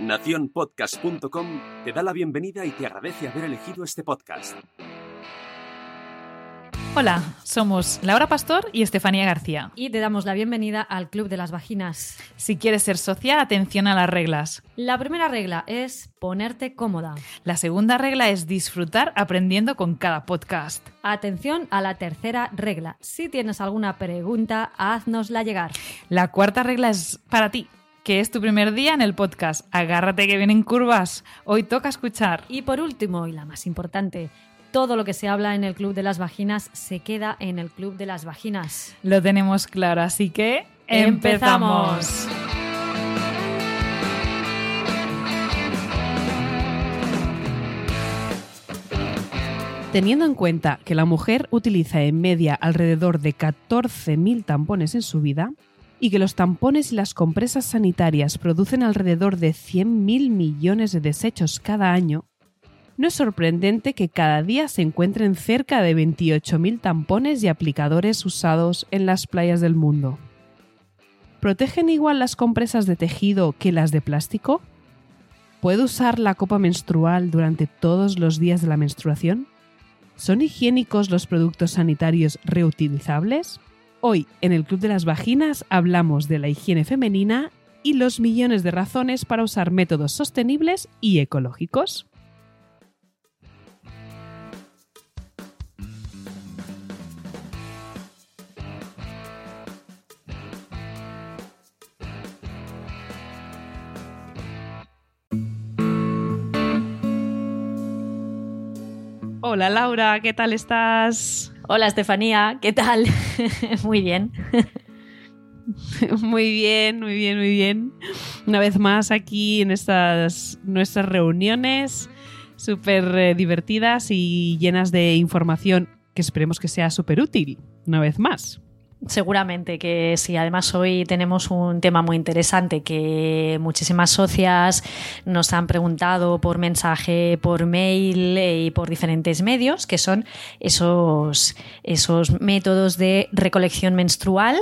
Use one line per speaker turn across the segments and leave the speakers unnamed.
Naciónpodcast.com te da la bienvenida y te agradece haber elegido este podcast.
Hola, somos Laura Pastor y Estefanía García.
Y te damos la bienvenida al Club de las Vaginas.
Si quieres ser socia, atención a las reglas.
La primera regla es ponerte cómoda.
La segunda regla es disfrutar aprendiendo con cada podcast.
Atención a la tercera regla. Si tienes alguna pregunta, haznosla llegar.
La cuarta regla es para ti que es tu primer día en el podcast. Agárrate que vienen curvas. Hoy toca escuchar.
Y por último, y la más importante, todo lo que se habla en el Club de las Vaginas se queda en el Club de las Vaginas.
Lo tenemos claro, así que empezamos. Teniendo en cuenta que la mujer utiliza en media alrededor de 14.000 tampones en su vida y que los tampones y las compresas sanitarias producen alrededor de 100.000 millones de desechos cada año, no es sorprendente que cada día se encuentren cerca de 28.000 tampones y aplicadores usados en las playas del mundo. ¿Protegen igual las compresas de tejido que las de plástico? ¿Puedo usar la copa menstrual durante todos los días de la menstruación? ¿Son higiénicos los productos sanitarios reutilizables? Hoy, en el Club de las Vaginas, hablamos de la higiene femenina y los millones de razones para usar métodos sostenibles y ecológicos. Hola Laura, ¿qué tal estás?
Hola Estefanía, ¿qué tal? muy bien.
muy bien, muy bien, muy bien. Una vez más aquí en estas nuestras reuniones súper eh, divertidas y llenas de información que esperemos que sea súper útil, una vez más.
Seguramente que sí. Además, hoy tenemos un tema muy interesante que muchísimas socias nos han preguntado por mensaje, por mail eh, y por diferentes medios, que son esos, esos métodos de recolección menstrual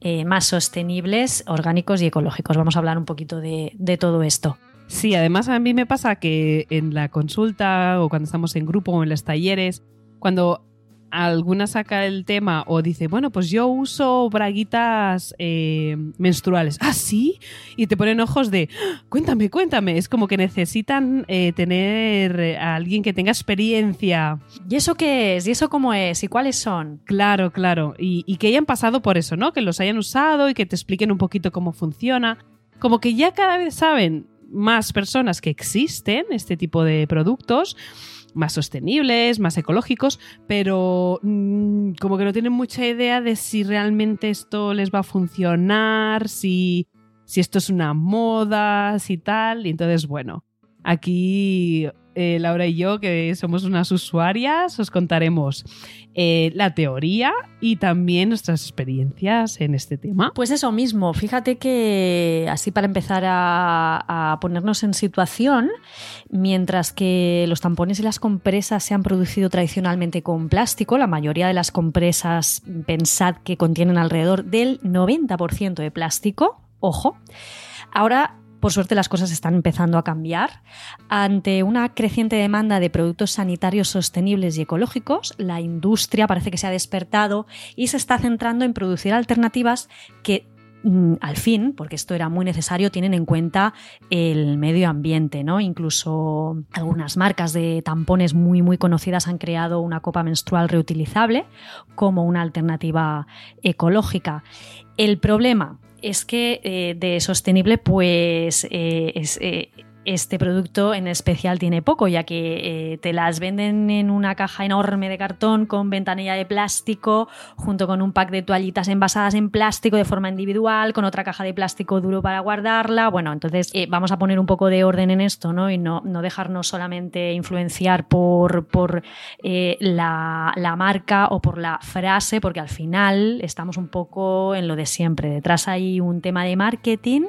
eh, más sostenibles, orgánicos y ecológicos. Vamos a hablar un poquito de, de todo esto.
Sí, además a mí me pasa que en la consulta o cuando estamos en grupo o en los talleres, cuando alguna saca el tema o dice, bueno, pues yo uso braguitas eh, menstruales. ¿Ah, sí? Y te ponen ojos de, cuéntame, cuéntame. Es como que necesitan eh, tener a alguien que tenga experiencia.
¿Y eso qué es? ¿Y eso cómo es? ¿Y cuáles son?
Claro, claro. Y, y que hayan pasado por eso, ¿no? Que los hayan usado y que te expliquen un poquito cómo funciona. Como que ya cada vez saben más personas que existen este tipo de productos más sostenibles, más ecológicos, pero mm, como que no tienen mucha idea de si realmente esto les va a funcionar, si, si esto es una moda, si tal. Y entonces, bueno, aquí eh, Laura y yo, que somos unas usuarias, os contaremos eh, la teoría y también nuestras experiencias en este tema.
Pues eso mismo, fíjate que así para empezar a, a ponernos en situación, mientras que los tampones y las compresas se han producido tradicionalmente con plástico, la mayoría de las compresas pensad que contienen alrededor del 90% de plástico, ojo. Ahora por suerte las cosas están empezando a cambiar. Ante una creciente demanda de productos sanitarios sostenibles y ecológicos, la industria parece que se ha despertado y se está centrando en producir alternativas que mm, al fin, porque esto era muy necesario, tienen en cuenta el medio ambiente, ¿no? Incluso algunas marcas de tampones muy muy conocidas han creado una copa menstrual reutilizable como una alternativa ecológica. El problema es que eh, de sostenible, pues eh, es, eh, este producto en especial tiene poco, ya que eh, te las venden en una caja enorme de cartón con ventanilla de plástico, junto con un pack de toallitas envasadas en plástico de forma individual, con otra caja de plástico duro para guardarla. Bueno, entonces eh, vamos a poner un poco de orden en esto, ¿no? Y no, no dejarnos solamente influenciar por, por eh, la marca o por la frase, porque al final estamos un poco en lo de siempre. Detrás hay un tema de marketing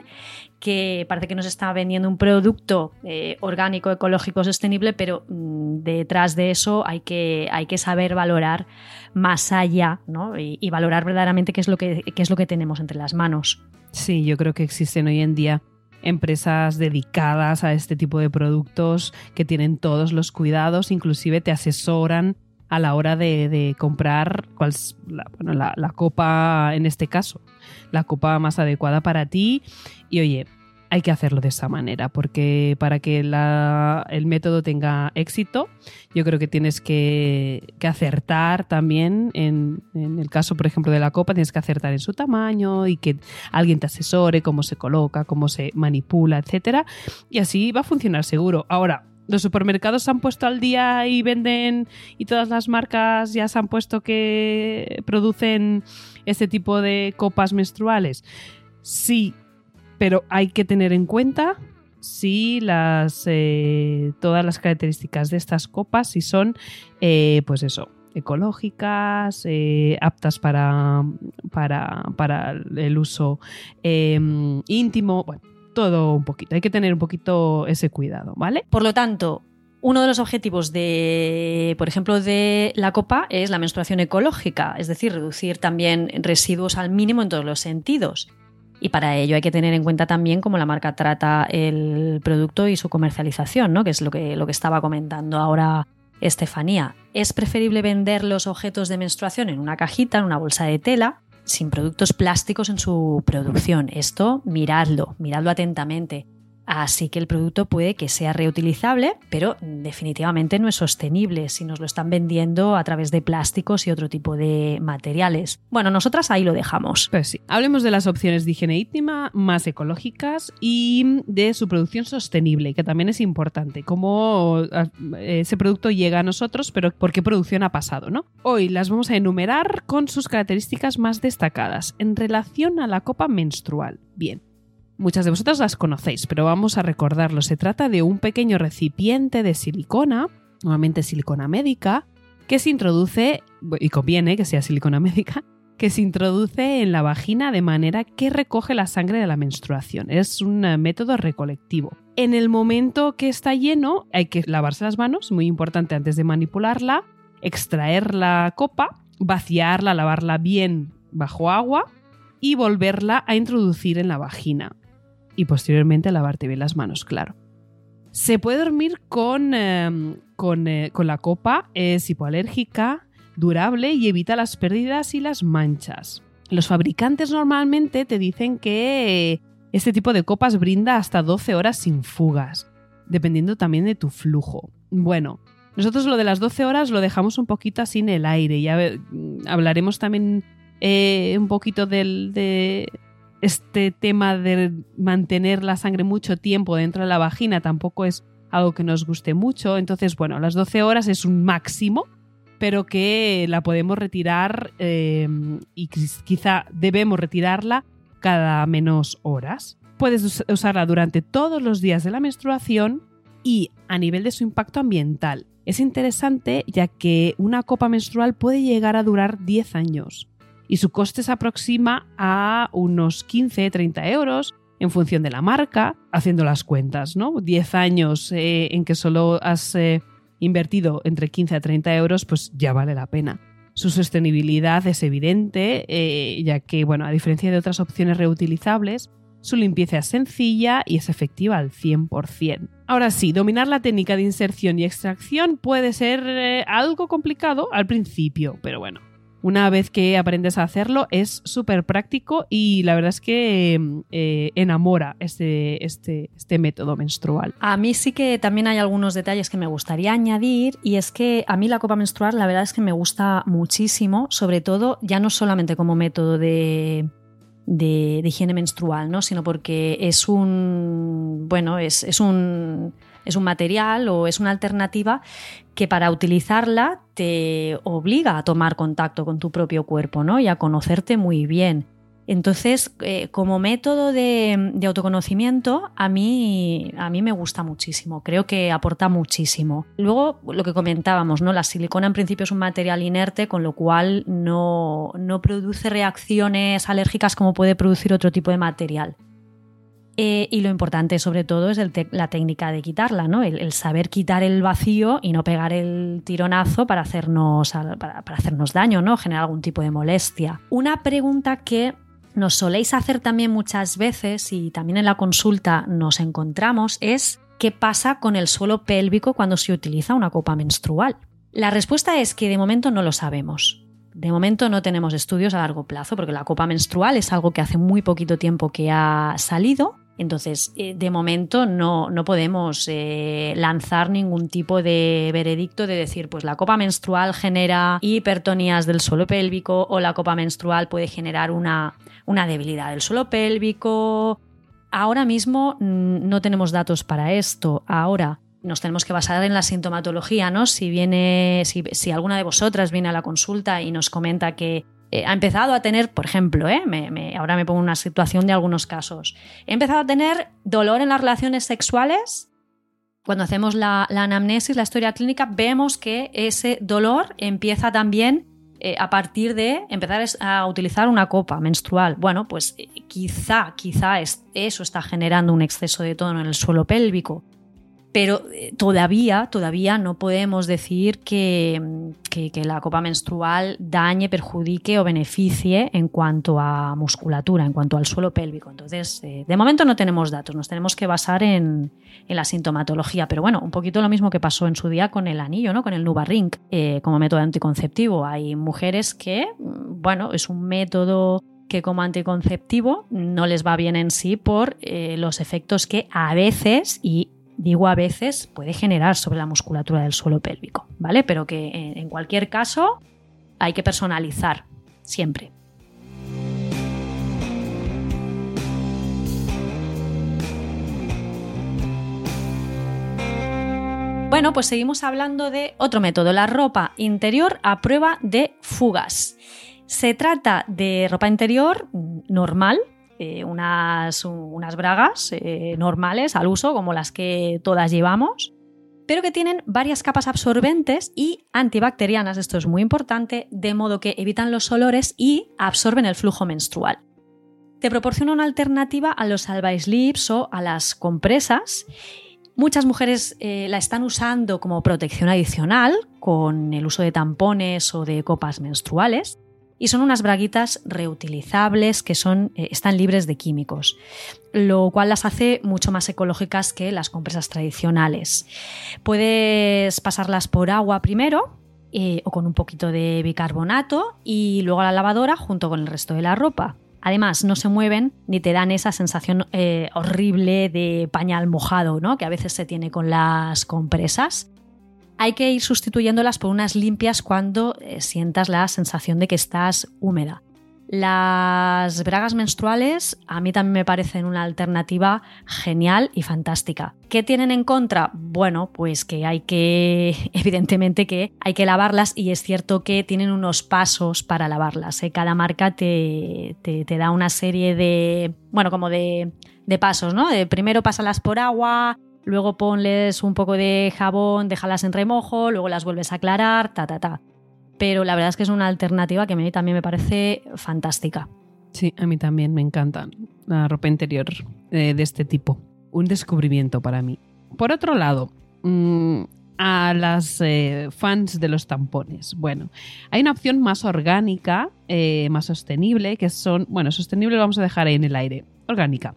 que parece que nos está vendiendo un producto eh, orgánico, ecológico, sostenible, pero mm, detrás de eso hay que, hay que saber valorar más allá ¿no? y, valorar verdaderamente qué es, lo que, qué es lo que tenemos entre las manos.
Sí, yo creo que existen hoy en día empresas dedicadas a este tipo de productos que tienen todos los cuidados, inclusive te asesoran a la hora de, comprar cuál la, la, copa en este caso, la copa más adecuada para ti. Y oye, hay que hacerlo de esa manera, porque para que el método tenga éxito, yo creo que tienes que, acertar también, en, el caso, por ejemplo, de la copa, tienes que acertar en su tamaño y que alguien te asesore cómo se coloca, cómo se manipula, etcétera, y así va a funcionar seguro. Ahora, los supermercados se han puesto al día y venden y todas las marcas ya se han puesto que producen este tipo de copas menstruales. Sí, pero hay que tener en cuenta si las eh, todas las características de estas copas si son eh, pues eso ecológicas eh, aptas para, para, para el uso em, íntimo todo un poquito. Hay que tener un poquito ese cuidado, ¿vale?
Por lo tanto, uno de los objetivos de, por ejemplo, de la copa es la menstruación ecológica, es decir, reducir también residuos al mínimo en todos los sentidos. Y para ello hay que tener en cuenta también cómo la marca trata el producto y su comercialización, ¿no? que es lo que, lo que estaba comentando ahora Estefanía. Es preferible vender los objetos de menstruación en una cajita, en una bolsa de tela, sin productos plásticos en su producción. Esto miradlo, miradlo atentamente. Así que el producto puede que sea reutilizable, pero definitivamente no es sostenible si nos lo están vendiendo a través de plásticos y otro tipo de materiales. Bueno, nosotras ahí lo dejamos.
Pues sí. Hablemos de las opciones de higiene íntima más ecológicas y de su producción sostenible, que también es importante. Cómo ah, ese producto llega a nosotros, pero por qué producción ha pasado, ¿no? Hoy las vamos a enumerar con sus características más destacadas en relación a la copa menstrual. Bien. Muchas de vosotras las conocéis, pero vamos a recordarlo. Se trata de un pequeño recipiente de silicona, nuevamente silicona médica, que se introduce, y conviene que sea silicona médica, que se introduce en la vagina de manera que recoge la sangre de la menstruación. Es un eh, método recolectivo. En el momento que está lleno hay que lavarse las manos, muy importante antes de manipularla, extraer la copa, vaciarla, lavarla bien bajo agua y volverla a introducir en la vagina y posteriormente lavarte bien las manos, claro. Se puede dormir con, em, eh, con, la copa, es hipoalérgica, durable y evita las pérdidas y las manchas. Los fabricantes normalmente te dicen que este tipo de copas brinda hasta 12 horas sin fugas, dependiendo también de tu flujo. Bueno, nosotros lo de las 12 horas lo dejamos un poquito así en el aire. Ya mm, hablaremos también eh, un poquito del, de, este tema de mantener la sangre mucho tiempo dentro de la vagina tampoco es algo que nos guste mucho. Entonces, bueno, las 12 horas es un máximo, pero que la podemos retirar em, y quizá debemos retirarla cada menos horas. Puedes usarla durante todos los días de la menstruación y a nivel de su impacto ambiental. Es interesante ya que una copa menstrual puede llegar a durar 10 años y su coste se aproxima a unos 15-30 euros en función de la marca, haciendo las cuentas, ¿no? 10 años eh, en que solo has eh, invertido entre 15 a 30 euros, pues ya vale la pena. Su sostenibilidad es evidente, eh, ya que, bueno, a diferencia de otras opciones reutilizables, su limpieza es sencilla y es efectiva al 100%. Ahora sí, dominar la técnica de inserción y extracción puede ser algo complicado al principio, pero bueno, una vez que aprendes a hacerlo es súper práctico y la verdad es que eh, enamora este, este, este método menstrual.
A mí sí que también hay algunos detalles que me gustaría añadir y es que a mí la copa menstrual la verdad es que me gusta muchísimo, sobre todo ya no solamente como método de, de, higiene menstrual, ¿no? sino porque es un, bueno, es, es un es un material o es una alternativa que para utilizarla te obliga a tomar contacto con tu propio cuerpo ¿no? y a conocerte muy bien. Entonces, eh, como método de, autoconocimiento, a mí, a mí me gusta muchísimo, creo que aporta muchísimo. Luego, lo que comentábamos, ¿no? La silicona en principio es un material inerte, con lo cual no, no produce reacciones alérgicas como puede producir otro tipo de material. Eh, y lo importante, sobre todo, es la técnica de quitarla. El, saber quitar el vacío y no pegar el tironazo para hacernos, para, hacernos daño. Generar algún tipo de molestia. Una pregunta que nos soléis hacer también muchas veces y también en la consulta nos encontramos es qué pasa con el suelo pélvico cuando se utiliza una copa menstrual. La respuesta es que de momento no lo sabemos. De momento no tenemos estudios a largo plazo porque la copa menstrual es algo que hace muy poquito tiempo que ha salido. Entonces, eh, de momento no, podemos eh, lanzar ningún tipo de veredicto de decir, pues la copa menstrual genera hipertonías del suelo pélvico o la copa menstrual puede generar una, una debilidad del suelo pélvico. Ahora mismo mm, no tenemos datos para esto. Ahora, nos tenemos que basar en la sintomatología, ¿no? Si viene, si, alguna de vosotras viene a la consulta y nos comenta que eh, ha empezado a tener, por ejemplo, ¿eh? ahora me pongo una situación de algunos casos, he empezado a tener dolor en las relaciones sexuales. Cuando hacemos la, anamnesis, la historia clínica, vemos que ese dolor empieza también eh, a partir de empezar a utilizar una copa menstrual. Bueno, pues quizá, quizá eso está generando un exceso de tono en el suelo pélvico pero eh, todavía, todavía no podemos decir que, la copa menstrual dañe, perjudique o beneficie en cuanto a musculatura, en cuanto al suelo pélvico. Entonces, eh, de momento no tenemos datos, nos tenemos que basar en, la sintomatología. Pero bueno, un poquito lo mismo que pasó en su día con el anillo, ¿no? con el Nubarring, eh, como método anticonceptivo. Hay mujeres que, mm, bueno, es un método que como anticonceptivo no les va bien en sí por los efectos que a veces y digo a veces, puede generar sobre la musculatura del suelo pélvico, ¿vale? Pero que en cualquier caso hay que personalizar siempre. Bueno, pues seguimos hablando de otro método, la ropa interior a prueba de fugas. Se trata de ropa interior normal, eh, unas, unas, bragas eh, normales al uso, como las que todas llevamos, pero que tienen varias capas absorbentes y antibacterianas, esto es muy importante, de modo que evitan los olores y absorben el flujo menstrual. Te proporciona una alternativa a los alba slips o a las compresas. Muchas mujeres eh, la están usando como protección adicional con el uso de tampones o de copas menstruales y son unas braguitas reutilizables que son, eh, están libres de químicos, lo cual las hace mucho más ecológicas que las compresas tradicionales. Puedes pasarlas por agua primero eh, o con un poquito de bicarbonato y luego a la lavadora junto con el resto de la ropa. Además, no se mueven ni te dan esa sensación eh, horrible de pañal mojado, ¿no? Que a veces se tiene con las compresas hay que ir sustituyéndolas por unas limpias cuando eh, sientas la sensación de que estás húmeda. Las bragas menstruales a mí también me parecen una alternativa genial y fantástica. ¿Qué tienen en contra? Bueno, pues que hay que, evidentemente que hay que lavarlas y es cierto que tienen unos pasos para lavarlas. ¿eh? Cada marca te, da una serie de, bueno, como de, de pasos, ¿no? De primero pásalas por agua, luego ponles un poco de jabón, déjalas en remojo, luego las vuelves a aclarar, ta, ta, ta. Pero la verdad es que es una alternativa que a mí también me parece fantástica.
Sí, a mí también me encanta la ropa interior eh, de este tipo. Un descubrimiento para mí. Por otro lado, mm, a las eh, fans de los tampones. Bueno, hay una opción más orgánica, eh, más sostenible, que son, bueno, sostenible lo vamos a dejar ahí en el aire, orgánica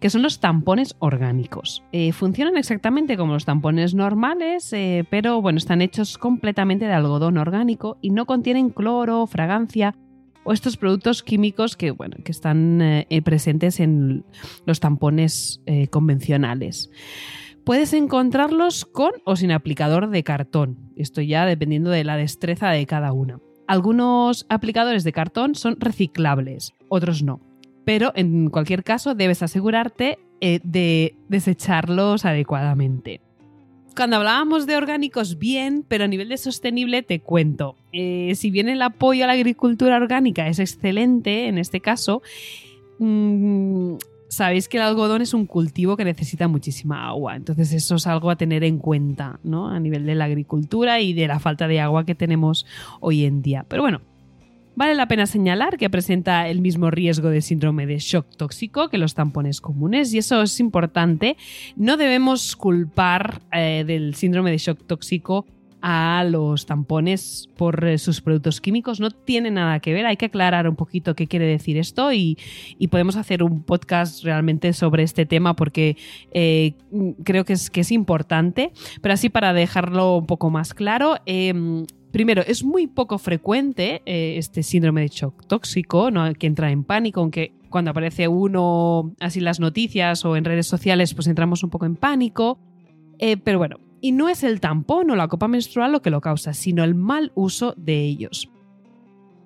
que son los tampones orgánicos. Eh, funcionan exactamente como los tampones normales, eh, pero bueno, están hechos completamente de algodón orgánico y no contienen cloro, fragancia o estos productos químicos que, bueno, que están eh, presentes en los tampones convencionales. Puedes encontrarlos con o sin aplicador de cartón, esto ya dependiendo de la destreza de cada una. Algunos aplicadores de cartón son reciclables, otros no pero en cualquier caso debes asegurarte eh, de desecharlos adecuadamente. Cuando hablábamos de orgánicos, bien, pero a nivel de sostenible te cuento. Eh, si bien el apoyo a la agricultura orgánica es excelente en este caso, mm, sabéis que el algodón es un cultivo que necesita muchísima agua. Entonces eso es algo a tener en cuenta, ¿no? A nivel de la agricultura y de la falta de agua que tenemos hoy en día. Pero bueno, Vale la pena señalar que presenta el mismo riesgo de síndrome de shock tóxico que los tampones comunes y eso es importante. No debemos culpar eh, del síndrome de shock tóxico a los tampones por eh, sus productos químicos. No tiene nada que ver, hay que aclarar un poquito qué quiere decir esto y, podemos hacer un podcast realmente sobre este tema porque eh, creo que es, que es importante. Pero así para dejarlo un poco más claro, em, Primero, es muy poco frecuente eh, este síndrome de shock tóxico, ¿no? que entra en pánico, aunque cuando aparece uno así en las noticias o en redes sociales, pues entramos un poco en pánico. pero bueno, y no es el tampón o la copa menstrual lo que lo causa, sino el mal uso de ellos.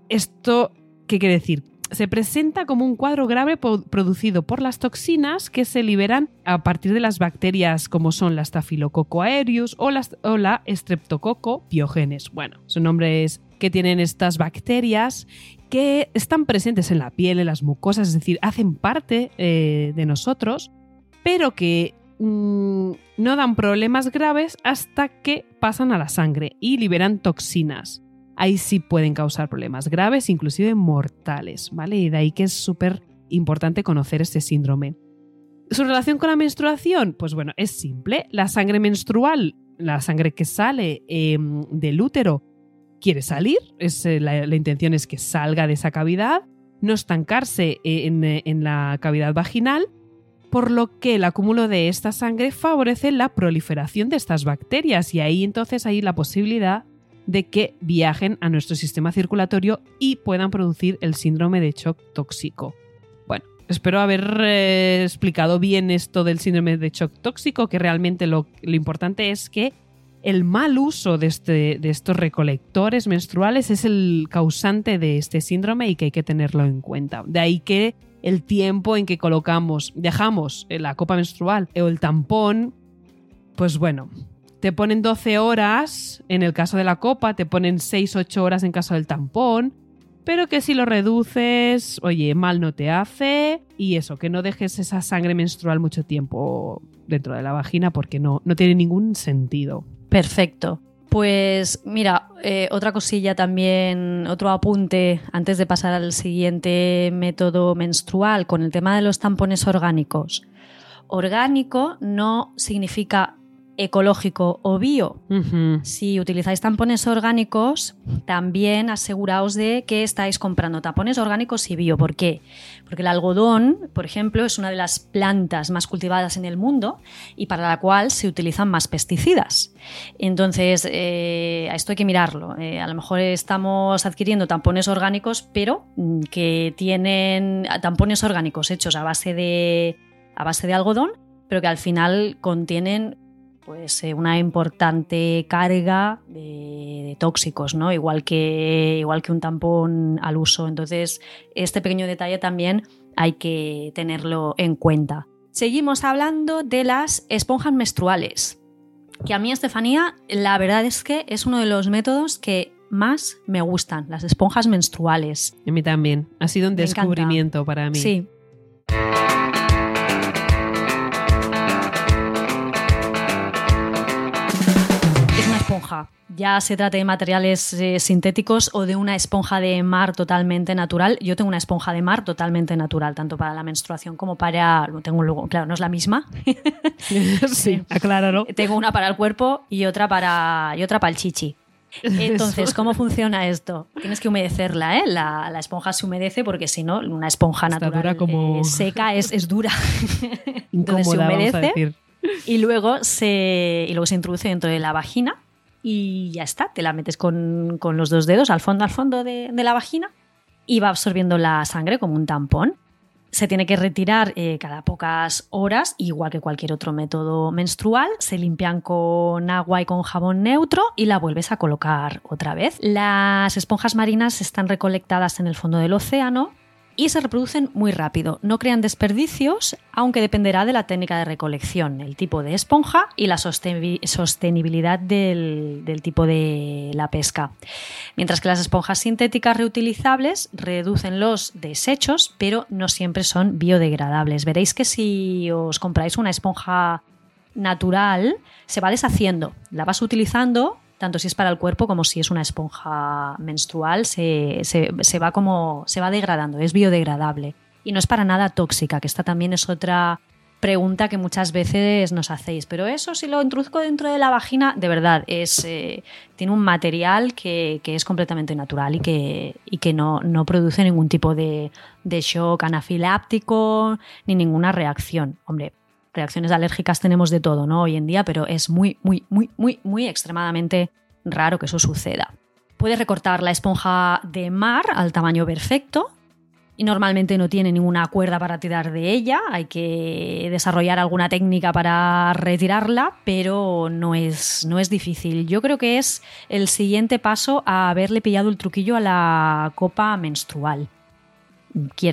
¿Esto qué quiere decir? Se presenta como un cuadro grave producido por las toxinas que se liberan a partir de las bacterias como son la Staphylococcus aureus o, la Streptococcus pyogenes. Bueno, su nombre es que tienen estas bacterias que están presentes en la piel, en las mucosas, es decir, hacen parte eh, de nosotros, pero que Mm, no dan problemas graves hasta que pasan a la sangre y liberan toxinas. Ahí sí pueden causar problemas graves, inclusive mortales, ¿vale? Y de ahí que es súper importante conocer este síndrome. ¿Su relación con la menstruación? Pues bueno, es simple. La sangre menstrual, la sangre que sale em, del útero, quiere salir. Es, eh, la, intención es que salga de esa cavidad, no estancarse eh, en, eh, en la cavidad vaginal por lo que el acúmulo de esta sangre favorece la proliferación de estas bacterias y ahí entonces hay la posibilidad de que viajen a nuestro sistema circulatorio y puedan producir el síndrome de shock tóxico. Bueno, espero haber eh, explicado bien esto del síndrome de shock tóxico, que realmente lo, importante es que el mal uso de, este, de estos recolectores menstruales es el causante de este síndrome y que hay que tenerlo en cuenta. De ahí que el tiempo en que colocamos, dejamos la copa menstrual o el tampón, pues bueno, te ponen 12 horas en el caso de la copa, te ponen 6-8 horas en caso del tampón, pero que si lo reduces, oye, mal no te hace y eso, que no dejes esa sangre menstrual mucho tiempo dentro de la vagina porque no, no tiene ningún sentido.
Perfecto. Pues mira, eh, otra cosilla también, otro apunte antes de pasar al siguiente método menstrual con el tema de los tampones orgánicos. Orgánico no significa ecológico o bio. Si utilizáis tampones orgánicos, también aseguraos de que estáis comprando tampones orgánicos y bio. ¿Por qué? Porque el algodón, por ejemplo, es una de las plantas más cultivadas en el mundo y para la cual se utilizan más pesticidas. Entonces, eh, a esto hay que mirarlo. Eh, a lo mejor estamos adquiriendo tampones orgánicos, pero mm, que tienen tampones orgánicos hechos a base de, a base de algodón, pero que al final contienen pues eh, una importante carga de, tóxicos, ¿no? Igual que, igual que un tampón al uso. Entonces, este pequeño detalle también hay que tenerlo en cuenta. Seguimos hablando de las esponjas menstruales. Que a mí, Estefanía, la verdad es que es uno de los métodos que más me gustan, las esponjas menstruales.
A mí también. Ha sido un descubrimiento para mí.
Sí, Ya se trate de materiales eh, sintéticos o de una esponja de mar totalmente natural. Yo tengo una esponja de mar totalmente natural, tanto para la menstruación como para. Tengo luego, claro, no es la misma.
sí, acláralo.
Tengo una para el cuerpo y otra para, y otra para el chichi. Entonces, ¿cómo funciona esto? Tienes que humedecerla, ¿eh? La, esponja se humedece porque si no, una esponja natural como... Eh, seca es, es dura. Entonces se humedece y luego se, y luego se introduce dentro de la vagina y ya está, te la metes con, los dos dedos al fondo, al fondo de, la vagina y va absorbiendo la sangre como un tampón. Se tiene que retirar eh, cada pocas horas, igual que cualquier otro método menstrual. Se limpian con agua y con jabón neutro y la vuelves a colocar otra vez. Las esponjas marinas están recolectadas en el fondo del océano y se reproducen muy rápido. No crean desperdicios, aunque dependerá de la técnica de recolección, el tipo de esponja y la sostenibilidad del, tipo de la pesca. Mientras que las esponjas sintéticas reutilizables reducen los desechos, pero no siempre son biodegradables. Veréis que si os compráis una esponja natural, se va deshaciendo. La vas utilizando tanto si es para el cuerpo como si es una esponja menstrual, se, va como se va degradando, es biodegradable y no es para nada tóxica, que esta también es otra pregunta que muchas veces nos hacéis. Pero eso, si lo introduzco dentro de la vagina, de verdad, es eh, tiene un material que, es completamente natural y que, y que no, no, produce ningún tipo de, de shock anafiláptico ni ninguna reacción. Hombre, reacciones alérgicas tenemos de todo, ¿no? Hoy en día, pero es muy, muy, muy, muy, muy extremadamente raro que eso suceda. Puedes recortar la esponja de mar al tamaño perfecto, y normalmente no tiene ninguna cuerda para tirar de ella, hay que desarrollar alguna técnica para retirarla, pero no es, no es difícil. Yo creo que es el siguiente paso a haberle pillado el truquillo a la copa menstrual.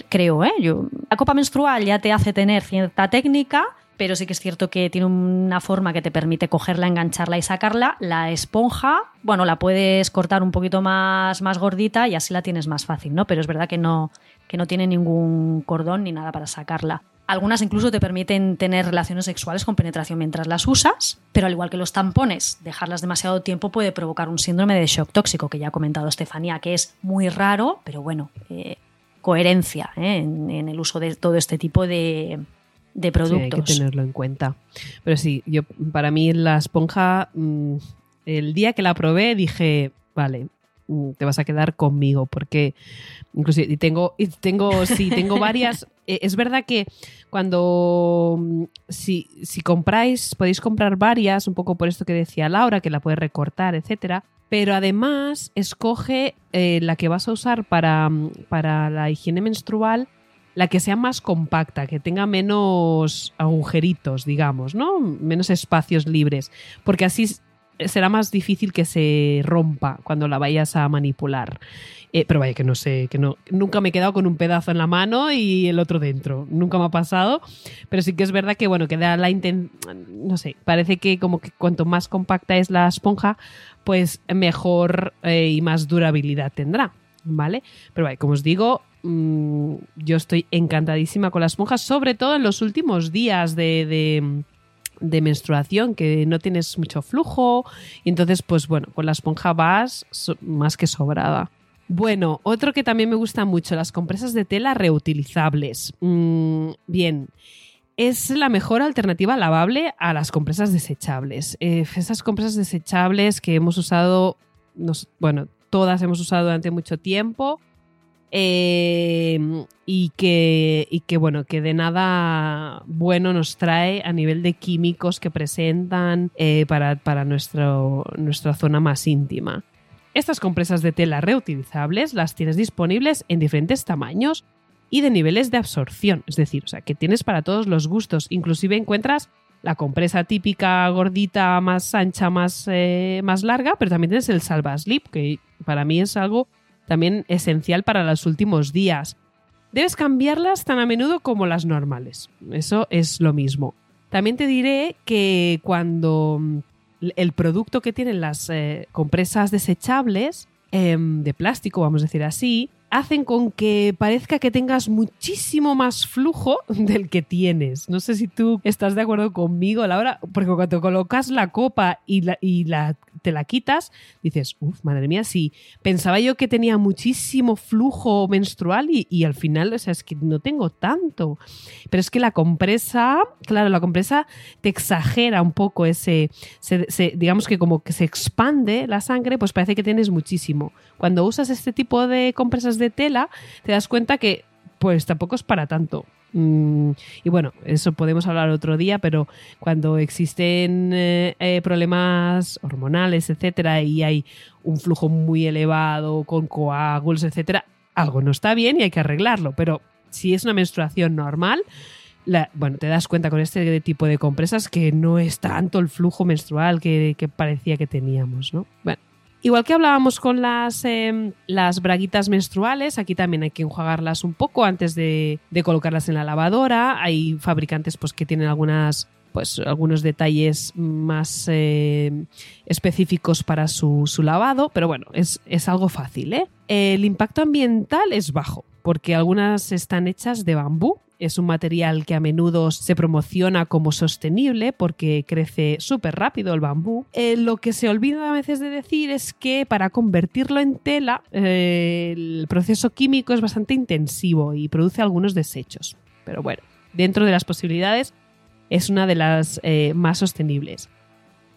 Creo, ¿eh? Yo, la copa menstrual ya te hace tener cierta técnica, pero sí que es cierto que tiene una forma que te permite cogerla, engancharla y sacarla. La esponja, bueno, la puedes cortar un poquito más, más gordita y así la tienes más fácil, ¿no? Pero es verdad que no, que no tiene ningún cordón ni nada para sacarla. Algunas incluso te permiten tener relaciones sexuales con penetración mientras las usas, pero al igual que los tampones, dejarlas demasiado tiempo puede provocar un síndrome de shock tóxico, que ya ha comentado Estefanía, que es muy raro, pero bueno, eh, coherencia ¿eh? en el uso de todo este tipo de, de productos.
hay que tenerlo en cuenta. Pero sí, yo para mí la esponja, mm, el día que la probé dije, vale, mm, te vas a quedar conmigo porque incluso y tengo y tengo sí tengo varias e, es verdad que cuando mm, si, si compráis podéis comprar varias un poco por esto que decía Laura que la puedes recortar etcétera pero además escoge eh, la que vas a usar para, para la higiene menstrual la que sea más compacta, que tenga menos agujeritos, digamos, ¿no? Menos espacios libres, porque así será más difícil que se rompa cuando la vayas a manipular. Eh, pero vaya que no sé, que no, nunca me he quedado con un pedazo en la mano y el otro dentro. Nunca me ha pasado. Pero sí que es verdad que, bueno, que da la intención. No sé, parece que como que cuanto más compacta es la esponja, pues mejor eh, y más durabilidad tendrá. ¿Vale? Pero vaya, como os digo, Mm, yo estoy encantadísima con las esponjas, sobre todo en los últimos días de, menstruación, que no tienes mucho flujo. Y entonces, pues bueno, con la esponja vas más que sobrada. Bueno, otro que también me gusta mucho, las compresas de tela reutilizables. Mm, bien, es la mejor alternativa lavable a las compresas desechables. Eh, esas compresas desechables que hemos usado, bueno, todas hemos usado durante mucho tiempo eh, y, que, y que, bueno, que de nada bueno nos trae a nivel de químicos que presentan eh, para, para nuestro, nuestra zona más íntima. Estas compresas de tela reutilizables las tienes disponibles en diferentes tamaños y de niveles de absorción, es decir, o sea, que tienes para todos los gustos. Inclusive encuentras la compresa típica gordita, más ancha, más, eh, más larga, pero también tienes el Salva Slip, que para mí es algo también esencial para los últimos días. Debes cambiarlas tan a menudo como las normales. Eso es lo mismo. También te diré que cuando mm, el producto que tienen las eh, compresas desechables, em, de plástico, vamos a decir así, hacen con que parezca que tengas muchísimo más flujo del que tienes. No sé si tú estás de acuerdo conmigo, Laura, porque cuando colocas la copa y la, y la te la quitas, dices, uff, madre mía, sí, pensaba yo que tenía muchísimo flujo menstrual y, al final, o sea, es que no tengo tanto. Pero es que la compresa, claro, la compresa te exagera un poco ese, digamos que como que se expande la sangre, pues parece que tienes muchísimo. Cuando usas este tipo de compresas de tela, te das cuenta que pues tampoco es para tanto. Mm, y bueno, eso podemos hablar otro día, pero cuando existen eh, eh, problemas hormonales, etcétera, y hay un flujo muy elevado con coágulos, etcétera, algo no está bien y hay que arreglarlo. Pero si es una menstruación normal, bueno, te das cuenta con este tipo de compresas que no es tanto el flujo menstrual que, que parecía que teníamos, ¿no? Bueno, Igual que hablábamos con las, em, las braguitas menstruales, aquí también hay que enjuagarlas un poco antes de, colocarlas en la lavadora. Hay fabricantes pues, que tienen algunas pues algunos detalles más em, específicos para su, su, lavado, pero bueno, es, es algo fácil. ¿eh? El impacto ambiental es bajo, porque algunas están hechas de bambú es un material que a menudo se promociona como sostenible porque crece súper rápido el bambú. Eh, lo que se olvida a veces de decir es que para convertirlo en tela eh, el proceso químico es bastante intensivo y produce algunos desechos. Pero bueno, dentro de las posibilidades es una de las eh, más sostenibles.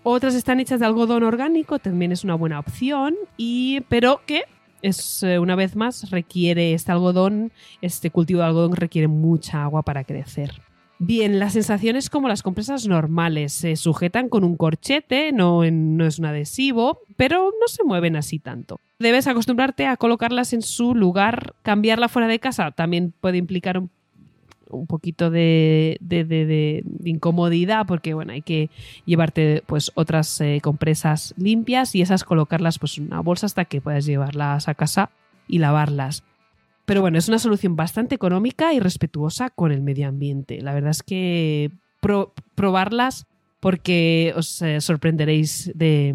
Otras están hechas de algodón orgánico, también es una buena opción, y, pero que es eh, una vez más requiere este algodón, este cultivo de algodón requiere mucha agua para crecer. Bien, la sensación es como las compresas normales, se sujetan con un corchete, no, no es un adhesivo, pero no se mueven así tanto. Debes acostumbrarte a colocarlas en su lugar, cambiarla fuera de casa también puede implicar un un poquito de, incomodidad porque bueno hay que llevarte pues otras eh, compresas limpias y esas colocarlas pues en una bolsa hasta que puedas llevarlas a casa y lavarlas. Pero bueno es una solución bastante económica y respetuosa con el medio ambiente. La verdad es que probarlas porque os eh, sorprenderéis de,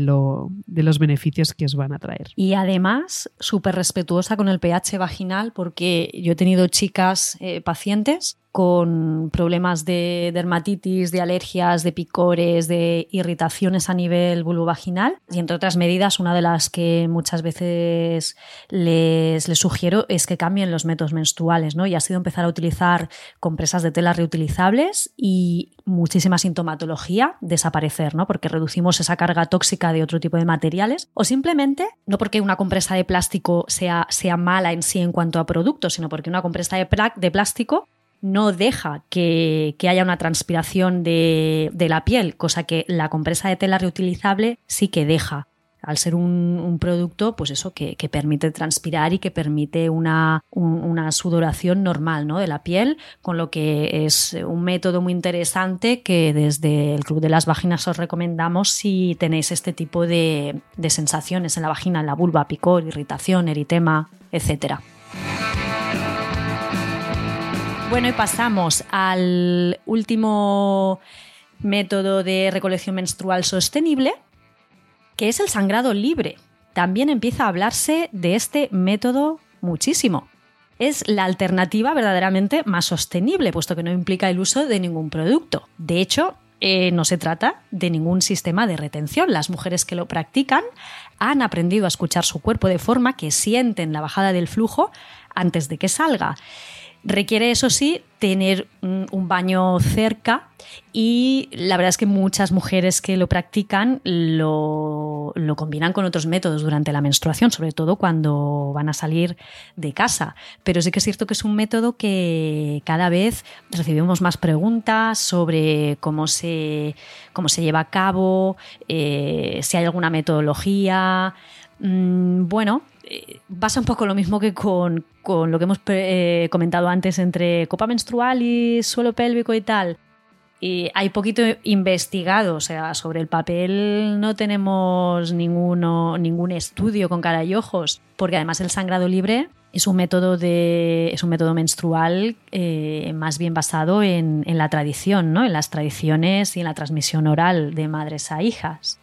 lo, de, los beneficios que os van a traer.
Y además, súper respetuosa con el pH vaginal, porque yo he tenido chicas eh, pacientes con problemas de dermatitis, de alergias, de picores, de irritaciones a nivel vulvovaginal. Y entre otras medidas, una de las que muchas veces les, les, sugiero es que cambien los métodos menstruales, ¿no? Y ha sido empezar a utilizar compresas de tela reutilizables y muchísima sintomatología desaparecer, ¿no? Porque reducimos esa carga tóxica de otro tipo de materiales. O simplemente, no porque una compresa de plástico sea, sea mala en sí en cuanto a productos, sino porque una compresa de, de plástico no deja que, haya una transpiración de, la piel, cosa que la compresa de tela reutilizable sí que deja. Al ser un, producto, pues eso, que, permite transpirar y que permite una, sudoración normal ¿no? de la piel, con lo que es un método muy interesante que desde el Club de las Vaginas os recomendamos si tenéis este tipo de, de sensaciones en la vagina, en la vulva, picor, irritación, eritema, etcétera. Bueno, y pasamos al último método de recolección menstrual sostenible, que es el sangrado libre. También empieza a hablarse de este método muchísimo. Es la alternativa verdaderamente más sostenible, puesto que no implica el uso de ningún producto. De hecho, eh, no se trata de ningún sistema de retención. Las mujeres que lo practican han aprendido a escuchar su cuerpo de forma que sienten la bajada del flujo antes de que salga. Requiere, eso sí, tener un baño cerca y la verdad es que muchas mujeres que lo practican lo, combinan con otros métodos durante la menstruación, sobre todo cuando van a salir de casa. Pero sí que es cierto que es un método que cada vez recibimos más preguntas sobre cómo se, cómo se lleva a cabo, eh, si hay alguna metodología. Mm, bueno, pasa un poco lo mismo que con, lo que hemos eh, comentado antes entre copa menstrual y suelo pélvico y tal. Y hay poquito investigado, o sea, sobre el papel no tenemos ninguno, ningún estudio con cara y ojos, porque además el sangrado libre es un método, de, es un método menstrual eh, más bien basado en, en la tradición, ¿no? en las tradiciones y en la transmisión oral de madres a hijas.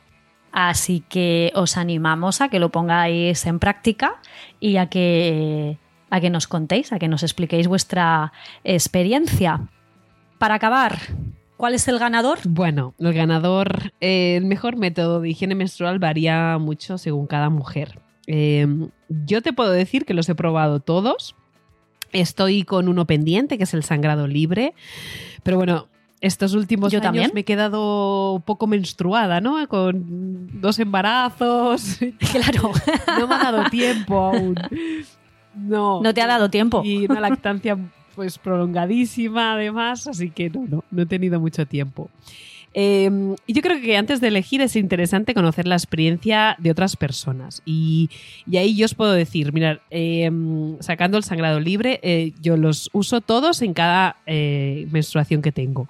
Así que os animamos a que lo pongáis en práctica y a que, a que nos contéis, a que nos expliquéis vuestra experiencia. Para acabar, ¿cuál es el ganador?
Bueno, el ganador, eh, el mejor método de higiene menstrual varía mucho según cada mujer. Eh, yo te puedo decir que los he probado todos. Estoy con uno pendiente, que es el sangrado libre. Pero bueno, estos últimos
Yo
años
también.
me he quedado poco menstruada, ¿no? Con dos embarazos.
Claro.
No me ha dado tiempo aún. No.
No te ha dado tiempo.
Y una lactancia pues prolongadísima además, así que no, no, no he tenido mucho tiempo. Y yo creo que antes de elegir es interesante conocer la experiencia de otras personas. Y, ahí yo os puedo decir, mirad, em, sacando el sangrado libre, eh, yo los uso todos en cada eh, menstruación que tengo.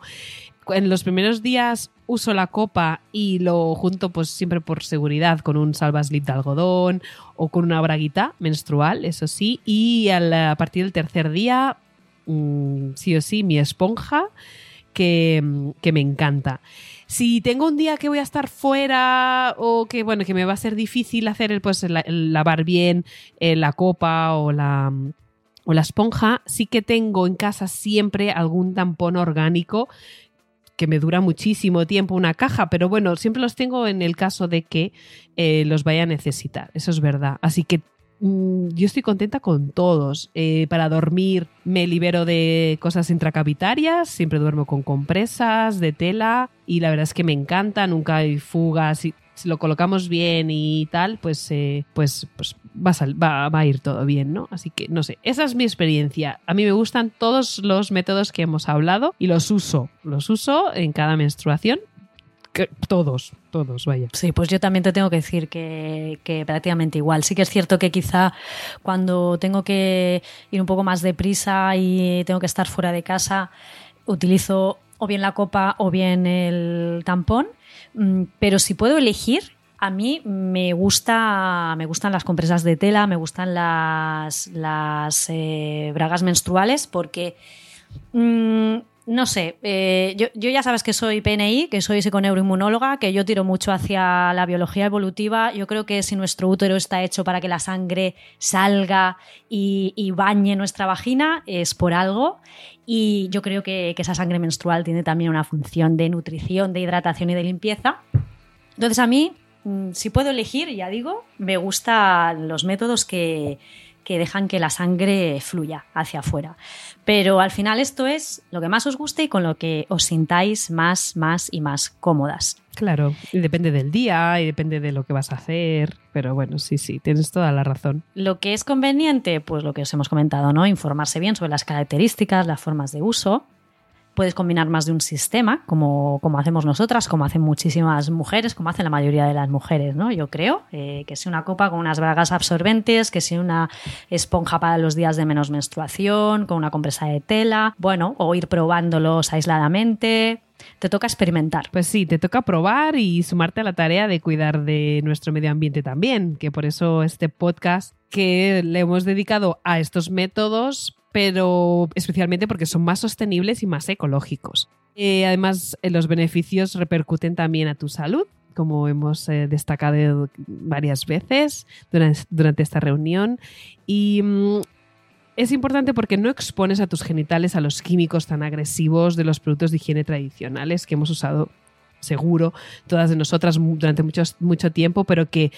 En los primeros días uso la copa y lo junto pues siempre por seguridad con un salvaslip de algodón o con una braguita menstrual, eso sí. Y a partir del tercer día, mm, sí o sí, mi esponja que, me encanta. Si tengo un día que voy a estar fuera o que bueno, que me va a ser difícil hacer el, pues, lavar bien eh, la copa o la, o la esponja, sí que tengo en casa siempre algún tampón orgánico que me dura muchísimo tiempo una caja, pero bueno, siempre los tengo en el caso de que eh, los vaya a necesitar, eso es verdad. Así que yo estoy contenta con todos. Eh, para dormir me libero de cosas intracavitarias, siempre duermo con compresas de tela y la verdad es que me encanta, nunca hay fugas. Si lo colocamos bien y tal, pues, eh, pues, pues va, a va- va a ir todo bien, ¿no? Así que no sé, esa es mi experiencia. A mí me gustan todos los métodos que hemos hablado y los uso. Los uso en cada menstruación. Todos, todos, vaya.
Sí, pues yo también te tengo que decir que, que prácticamente igual. Sí que es cierto que quizá cuando tengo que ir un poco más deprisa y tengo que estar fuera de casa, utilizo o bien la copa o bien el tampón. Mm, Pero si puedo elegir, a mí me gusta, me gustan las compresas de tela, me gustan las, las eh, bragas menstruales porque Mm, no sé, eh, yo, ya sabes que soy PNI, que soy psiconeuroinmunóloga, que yo tiro mucho hacia la biología evolutiva. Yo creo que si nuestro útero está hecho para que la sangre salga y, y bañe nuestra vagina, es por algo. Y yo creo que, que esa sangre menstrual tiene también una función de nutrición, de hidratación y de limpieza. Entonces a mí, mm, si puedo elegir, ya digo, me gustan los métodos que, que dejan que la sangre fluya hacia afuera. Pero al final esto es lo que más os guste y con lo que os sintáis más, más y más cómodas.
Claro, y depende del día y depende de lo que vas a hacer, pero bueno, sí, sí, tienes toda la razón.
Lo que es conveniente, pues lo que os hemos comentado, ¿no? Informarse bien sobre las características, las formas de uso. Puedes combinar más de un sistema, como, como hacemos nosotras, como hacen muchísimas mujeres, como hacen la mayoría de las mujeres, ¿no? Yo creo. eh, que sea una copa con unas bragas absorbentes, que sea una esponja para los días de menos menstruación, con una compresa de tela, bueno, o ir probándolos aisladamente. Te toca experimentar.
Pues sí, te toca probar y sumarte a la tarea de cuidar de nuestro medio ambiente también, que por eso este podcast que le hemos dedicado a estos métodos, pero especialmente porque son más sostenibles y más ecológicos. Eh, además, eh, los beneficios repercuten también a tu salud, como hemos eh, destacado varias veces durante, esta reunión. Y mm, es importante porque no expones a tus genitales a los químicos tan agresivos de los productos de higiene tradicionales que hemos usado seguro todas de nosotras durante mucho tiempo, pero que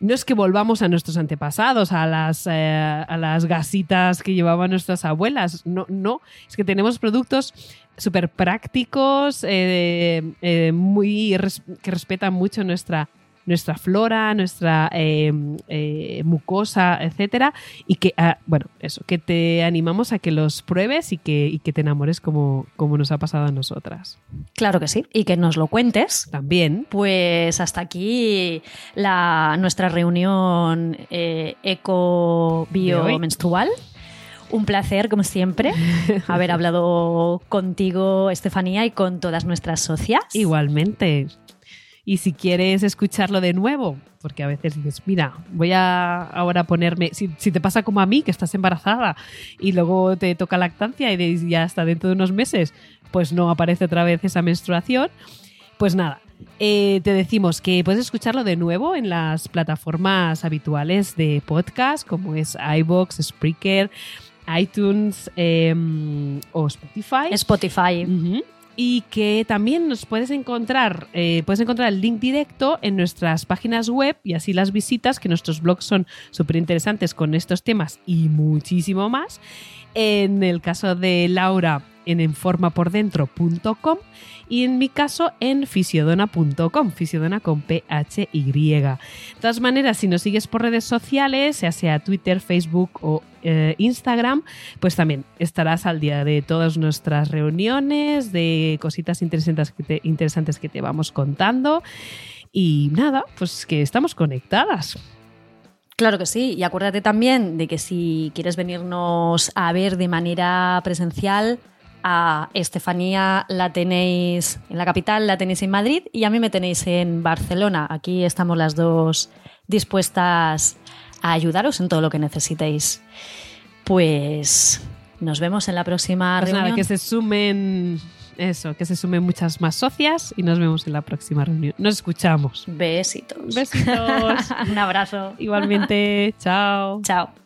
no es que volvamos a nuestros antepasados, a las, eh, a las gasitas que llevaban nuestras abuelas. No, no. Es que tenemos productos súper prácticos, eh, eh, muy que respetan mucho nuestra, nuestra flora, nuestra eh, eh, mucosa, etcétera, y que, ah, bueno, eso, que te animamos a que los pruebes y que, y que te enamores como, como nos ha pasado a nosotras.
Claro que sí. Y que nos lo cuentes.
También.
Pues hasta aquí la, nuestra reunión eh, eco-bio-menstrual. Un placer, como siempre, haber hablado contigo, Estefanía, y con todas nuestras socias.
Igualmente. Y si quieres escucharlo de nuevo, porque a veces dices, mira, voy a ahora ponerme, si, si te pasa como a mí, que estás embarazada y luego te toca lactancia y de- ya hasta dentro de unos meses, pues no aparece otra vez esa menstruación, pues nada. eh, te decimos que puedes escucharlo de nuevo en las plataformas habituales de podcast, como es iBox, Spreaker, iTunes em, o Spotify.
Spotify.
Ujú. Y que también nos puedes encontrar, eh, puedes encontrar el link directo en nuestras páginas web y así las visitas, que nuestros blogs son súper interesantes con estos temas y muchísimo más. En el caso de Laura, en enformapordentro.com y en mi caso en fisiodona.com, fisiodona con P-H-Y. De todas maneras, si nos sigues por redes sociales, ya sea Twitter, Facebook o eh, Instagram, pues también estarás al día de todas nuestras reuniones, de cositas interesantes interesantes que te vamos contando. Y nada, pues que estamos conectadas.
Claro que sí, y acuérdate también de que si quieres venirnos a ver de manera presencial, a Estefanía la tenéis en la capital, la tenéis en Madrid y a mí me tenéis en Barcelona. Aquí estamos las dos dispuestas a ayudaros en todo lo que necesitéis. Pues nos vemos en la próxima
Pues nada,
reunión.
que se sumen eso, que se sumen muchas más socias y nos vemos en la próxima reunión. Nos escuchamos.
Besitos.
Besitos.
Un abrazo.
Igualmente, chao.
Chao.